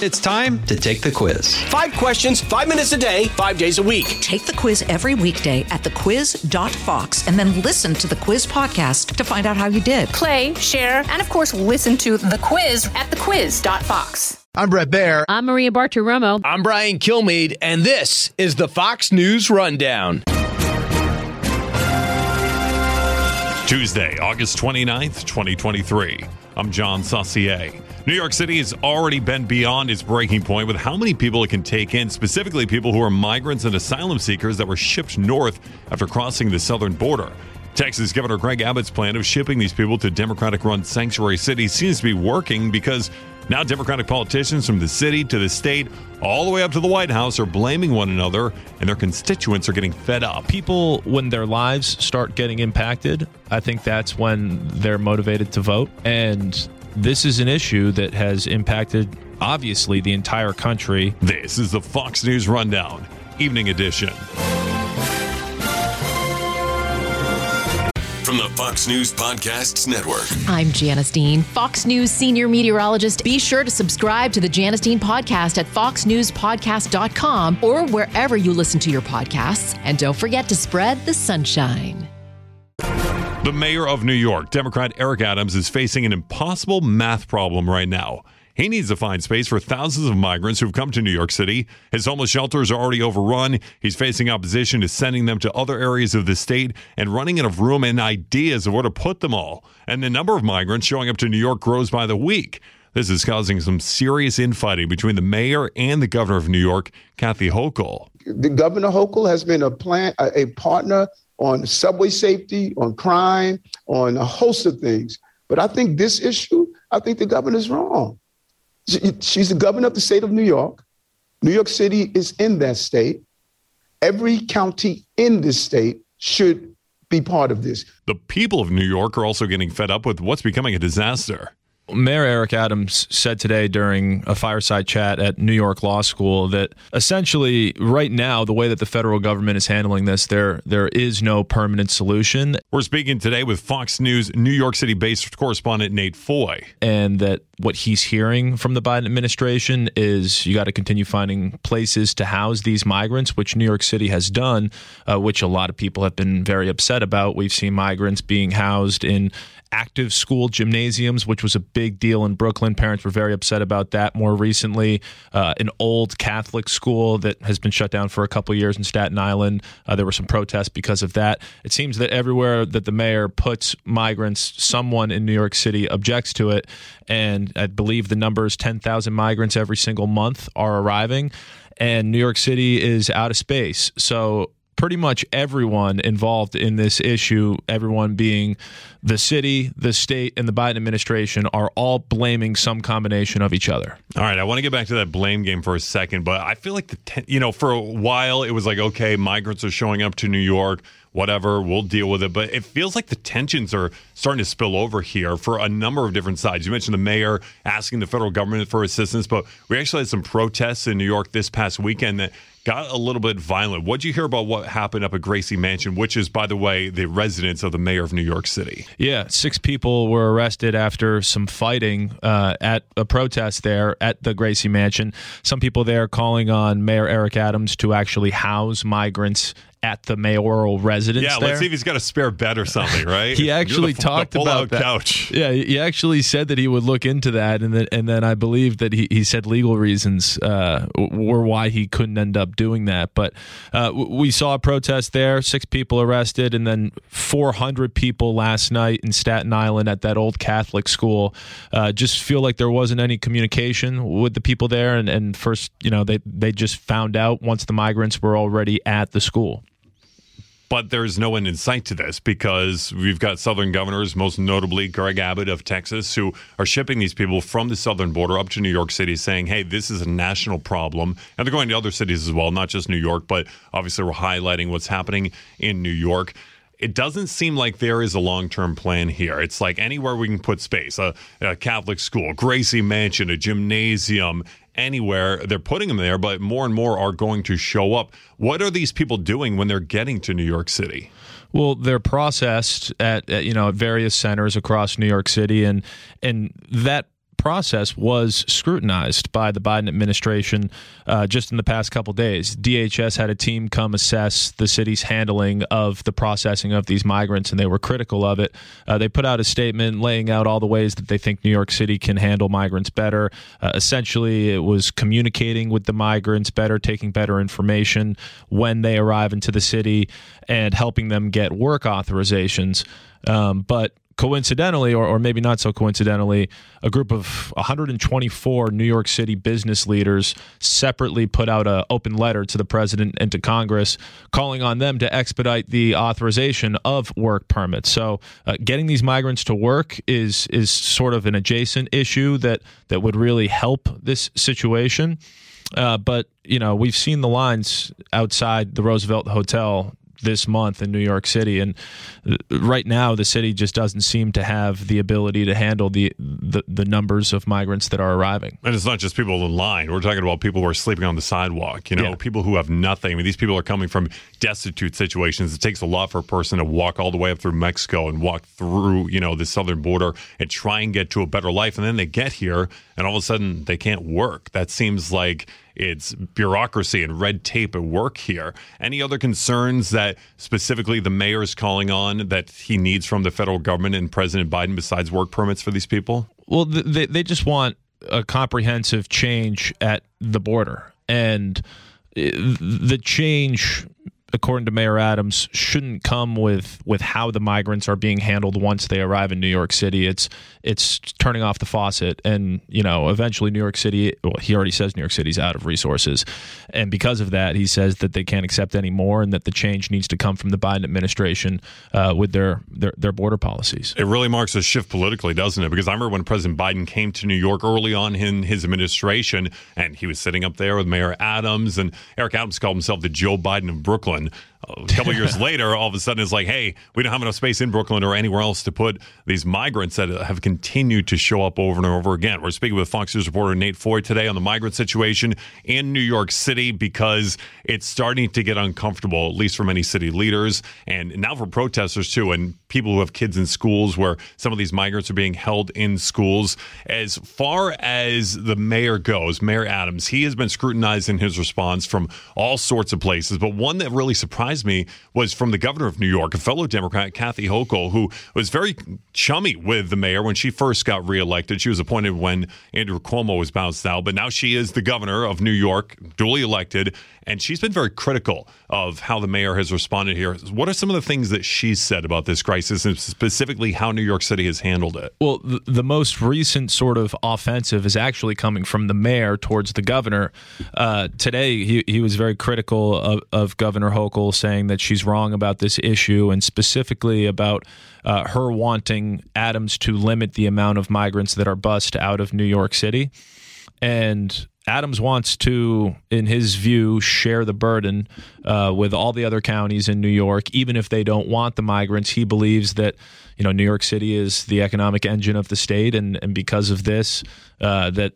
It's time to take the quiz. Five questions, five minutes a day, five days a week. Take the quiz every weekday at thequiz.fox and then listen to the quiz podcast to find out how you did. Play, share, and of course, listen to the quiz at thequiz.fox. I'm Brett Baier. I'm Maria Bartiromo. I'm Brian Kilmeade, and this is the Fox News Rundown. Tuesday, August 29th, 2023. I'm John Saucier. New York City has already been beyond its breaking point with how many people it can take in, specifically people who are migrants and asylum seekers that were shipped north after crossing the southern border. Texas Governor Greg Abbott's plan of shipping these people to Democratic run sanctuary cities seems to be working because now Democratic politicians from the city to the state, all the way up to the White House, are blaming one another and their constituents are getting fed up. People, when their lives start getting impacted, I think that's when they're motivated to vote. And this is an issue that has impacted, obviously, the entire country. This is the Fox News Rundown, Evening Edition. From the Fox News Podcasts Network. I'm Janice Dean, Fox News senior meteorologist. Be sure to subscribe to the Janice Dean podcast at foxnewspodcast.com or wherever you listen to your podcasts. And don't forget to spread the sunshine. The mayor of New York, Democrat Eric Adams, is facing an impossible math problem right now. He needs to find space for thousands of migrants who've come to New York City. His homeless shelters are already overrun. He's facing opposition to sending them to other areas of the state and running out of room and ideas of where to put them all. And the number of migrants showing up to New York grows by the week. This is causing some serious infighting between the mayor and the governor of New York, Kathy Hochul. The governor Hochul has been a plan, a partner on subway safety, on crime, on a host of things. But I think this issue, I think the governor's wrong. She's the governor of the state of New York. New York City is in that state. Every county in this state should be part of this. The people of New York are also getting fed up with what's becoming a disaster. Mayor Eric Adams said today during a fireside chat at New York Law School that essentially right now the way that the federal government is handling this there there is no permanent solution. We're speaking today with Fox News New York City based correspondent Nate Foy. And that what he's hearing from the Biden administration is you got to continue finding places to house these migrants, which New York City has done, uh, which a lot of people have been very upset about. We've seen migrants being housed in active school gymnasiums, which was a big deal in Brooklyn. Parents were very upset about that. More recently, uh, an old Catholic school that has been shut down for a couple years in Staten Island. Uh, there were some protests because of that. It seems that everywhere that the mayor puts migrants, someone in New York City objects to it. And I believe the number is 10,000 migrants every single month are arriving. And New York City is out of space. So pretty much everyone involved in this issue, everyone being the city, the state, and the Biden administration, are all blaming some combination of each other. All right, I want to get back to that blame game for a second, but I feel like the ten- you know for a while it was like okay, migrants are showing up to New York, whatever, we'll deal with it, but it feels like the tensions are starting to spill over here for a number of different sides. You mentioned the mayor asking the federal government for assistance, but we actually had some protests in New York this past weekend that got a little bit violent. What'd you hear about what happened up at Gracie Mansion, which is, by the way, the residence of the mayor of New York City? Yeah, six people were arrested after some fighting uh, at a protest there at the Gracie Mansion. Some people there calling on Mayor Eric Adams to actually house migrants at the mayoral residence. Yeah, there. let's see if he's got a spare bed or something, right? he actually talked about that. couch. Yeah, he actually said that he would look into that, and then and then I believe that he, he said legal reasons uh, were why he couldn't end up doing that. But uh, we saw a protest there, six people arrested, and then 400 people last night in Staten Island at that old Catholic school. Uh, just feel like there wasn't any communication with the people there, and, and first, you know, they they just found out once the migrants were already at the school. But there's no end in sight to this because we've got Southern governors, most notably Greg Abbott of Texas, who are shipping these people from the southern border up to New York City, saying, hey, this is a national problem. And they're going to other cities as well, not just New York, but obviously we're highlighting what's happening in New York it doesn't seem like there is a long term plan here. It's like anywhere we can put space a, a, Catholic school, Gracie Mansion, a gymnasium, anywhere. They're putting them there, but more and more are going to show up. What are these people doing when they're getting to New York City? Well, they're processed at, at you know at various centers across New York City, and and that process was scrutinized by the Biden administration uh, just in the past couple days. DHS had a team come assess the city's handling of the processing of these migrants, and they were critical of it. Uh, they put out a statement laying out all the ways that they think New York City can handle migrants better. Uh, essentially, it was communicating with the migrants better, taking better information when they arrive into the city, and helping them get work authorizations. Um, but coincidentally, or, or maybe not so coincidentally, a group of 124 New York City business leaders separately put out an open letter to the president and to Congress calling on them to expedite the authorization of work permits. So, uh, getting these migrants to work is is sort of an adjacent issue that that would really help this situation. Uh, but you know, we've seen the lines outside the Roosevelt Hotel this month in New York City, and uh, right now the city just doesn't seem to have the ability to handle the the, the numbers of migrants that are arriving. And it's not just people in line. We're talking about people who are sleeping on the sidewalk. You know, Yeah. people who have nothing. I mean, these people are coming from destitute situations. It takes a lot for a person to walk all the way up through Mexico and walk through, you know, the southern border and try and get to a better life. And then they get here, and all of a sudden they can't work. That seems like it's bureaucracy and red tape at work here. Any other concerns that specifically the mayor is calling on that he needs from the federal government and President Biden besides work permits for these people? Well, they they just want a comprehensive change at the border, and uh, the change, according to Mayor Adams, shouldn't come with with how the migrants are being handled once they arrive in New York City. It's it's turning off the faucet, and you know, eventually New York City. Well, he already says New York City's out of resources, and because of that, he says that they can't accept any more, and that the change needs to come from the Biden administration uh, with their, their their border policies. It really marks a shift politically, doesn't it? Because I remember when President Biden came to New York early on in his administration, and he was sitting up there with Mayor Adams, and Eric Adams called himself the Joe Biden of Brooklyn one a couple years later, all of a sudden, it's like, hey, we don't have enough space in Brooklyn or anywhere else to put these migrants that have continued to show up over and over again. We're speaking with Fox News reporter Nate Foy today on the migrant situation in New York City because it's starting to get uncomfortable, at least for many city leaders, and now for protesters too, and people who have kids in schools where some of these migrants are being held in schools. As far as the mayor goes, Mayor Adams, he has been scrutinized in his response from all sorts of places, but one that really surprised me was from the governor of New York, a fellow Democrat, Kathy Hochul, who was very chummy with the mayor when she first got reelected. She was appointed when Andrew Cuomo was bounced out, but now she is the governor of New York, duly elected, and she's been very critical of how the mayor has responded here. What are some of the things that she's said about this crisis and specifically how New York City has handled it? Well, the, the most recent sort of offensive is actually coming from the mayor towards the governor. Uh, today, he, he was very critical of, of Governor Hochul, saying that she's wrong about this issue and specifically about uh, her wanting Adams to limit the amount of migrants that are bussed out of New York City. And Adams wants to, in his view, share the burden uh, with all the other counties in New York, even if they don't want the migrants. He believes that you know New York City is the economic engine of the state, and and because of this, uh, that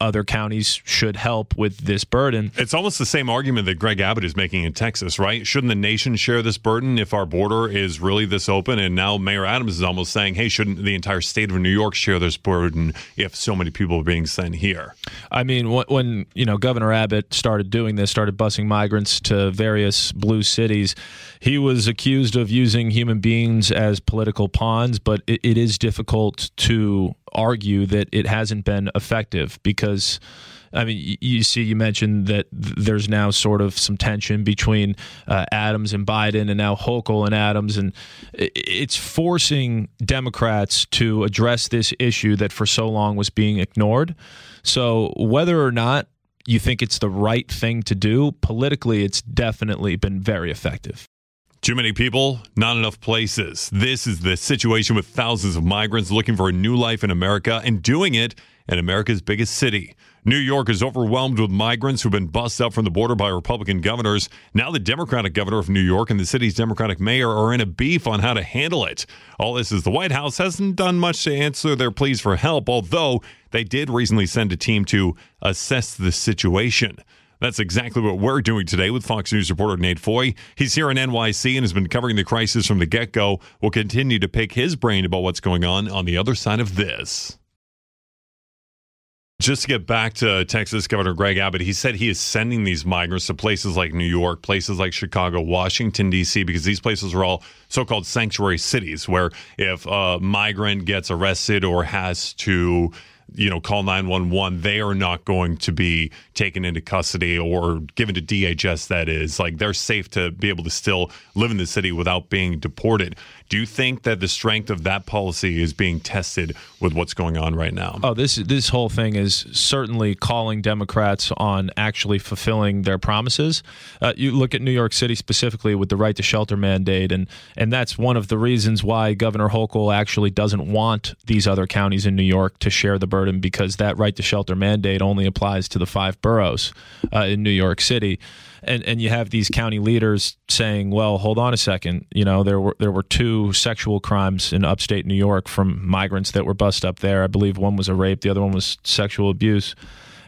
other counties should help with this burden. It's almost the same argument that Greg Abbott is making in Texas, right? Shouldn't the nation share this burden if our border is really this open? And now Mayor Adams is almost saying, hey, shouldn't the entire state of New York share this burden if so many people are being sent here? I mean, when, you know Governor Abbott started doing this, started busing migrants to various blue cities, he was accused of using human beings as political pawns. But it, it is difficult to argue that it hasn't been effective because. I mean, you- see, you mentioned that there's now sort of some tension between uh, Adams and Biden, and now Hochul and Adams, and it's forcing Democrats to address this issue that for so long was being ignored. So, whether or not you think it's the right thing to do, politically, it's definitely been very effective. Too many people, not enough places. This is the situation with thousands of migrants looking for a new life in America and doing it in America's biggest city. New York is overwhelmed with migrants who've been bussed up from the border by Republican governors. Now, the Democratic governor of New York and the city's Democratic mayor are in a beef on how to handle it. All this is the White House hasn't done much to answer their pleas for help, although they did recently send a team to assess the situation. That's exactly what we're doing today with Fox News reporter Nate Foy. He's here in NYC and has been covering the crisis from the get go. We'll continue to pick his brain about what's going on on the other side of this. Just to get back to Texas Governor Greg Abbott, he said he is sending these migrants to places like New York, places like Chicago, Washington, D.C., because these places are all so called sanctuary cities where if a migrant gets arrested or has to you know, call 911, they are not going to be taken into custody or given to DHS, that is. Like they're safe to be able to still live in the city without being deported. Do you think that the strength of that policy is being tested with what's going on right now? Oh, this this whole thing is certainly calling Democrats on actually fulfilling their promises. Uh, you look at New York City specifically with the right to shelter mandate, and and that's one of the reasons why Governor Hochul actually doesn't want these other counties in New York to share the burden because that right to shelter mandate only applies to the five boroughs uh, in New York City and and you have these county leaders saying, "Well, hold on a second. You know, there were there were two sexual crimes in upstate New York from migrants that were bussed up there. I believe one was a rape, the other one was sexual abuse."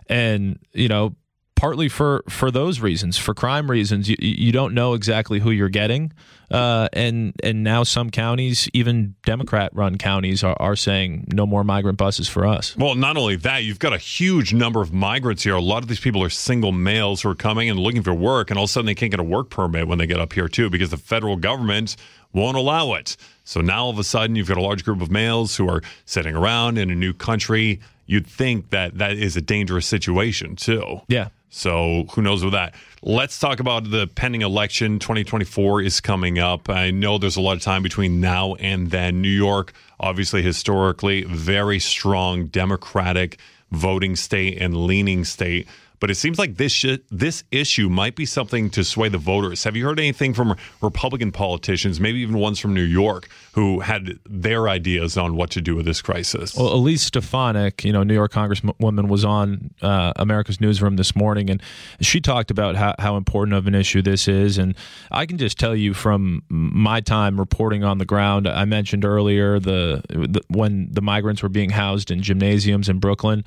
And you know, partly for for those reasons, for crime reasons. You, you don't know exactly who you're getting, uh, and and now some counties, even Democrat-run counties, are, are saying no more migrant buses for us. Well, not only that, you've got a huge number of migrants here. A lot of these people are single males who are coming and looking for work, and all of a sudden they can't get a work permit when they get up here too, because the federal government won't allow it. So now all of a sudden you've got a large group of males who are sitting around in a new country. You'd think that that is a dangerous situation too. Yeah. So who knows with that? Let's talk about the pending election. 2024 is coming up. I know there's a lot of time between now and then. New York, obviously, historically, very strong Democratic voting state and leaning state. But it seems like this sh- this issue might be something to sway the voters. Have you heard anything from Republican politicians, maybe even ones from New York, who had their ideas on what to do with this crisis? Well, Elise Stefanik, you know, New York Congresswoman, was on uh, America's Newsroom this morning, and she talked about how, how important of an issue this is. And I can just tell you from my time reporting on the ground, I mentioned earlier the, the when the migrants were being housed in gymnasiums in Brooklyn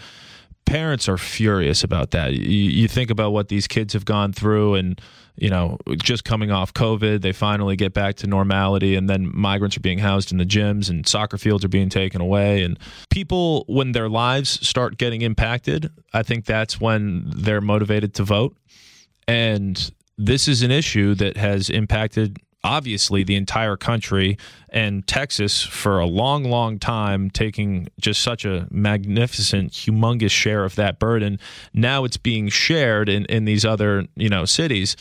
parents are furious about that. You, you, think about what these kids have gone through, and you know, just coming off COVID, they finally get back to normality, and then migrants are being housed in the gyms, and soccer fields are being taken away, and people, when their lives start getting impacted, I think that's when they're motivated to vote, and this is an issue that has impacted obviously the entire country and Texas for a long, long time taking just such a magnificent, humongous share of that burden. Now it's being shared in, in these other, you know, cities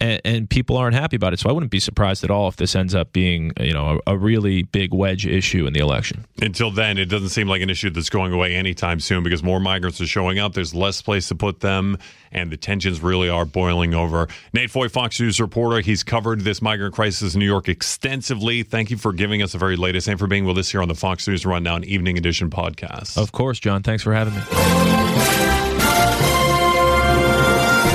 and, and, people aren't happy about it. So I wouldn't be surprised at all if this ends up being, you know, a, a, really big wedge issue in the election. Until then, it doesn't seem like an issue that's going away anytime soon because more migrants are showing up. There's less place to put them, and the tensions really are boiling over. Nate Foy, Fox News reporter, he's covered this migrant crisis in New York extensively. Thank you for giving us the very latest and for being with us here on the Fox News Rundown Evening Edition podcast. Of course, John. Thanks for having me.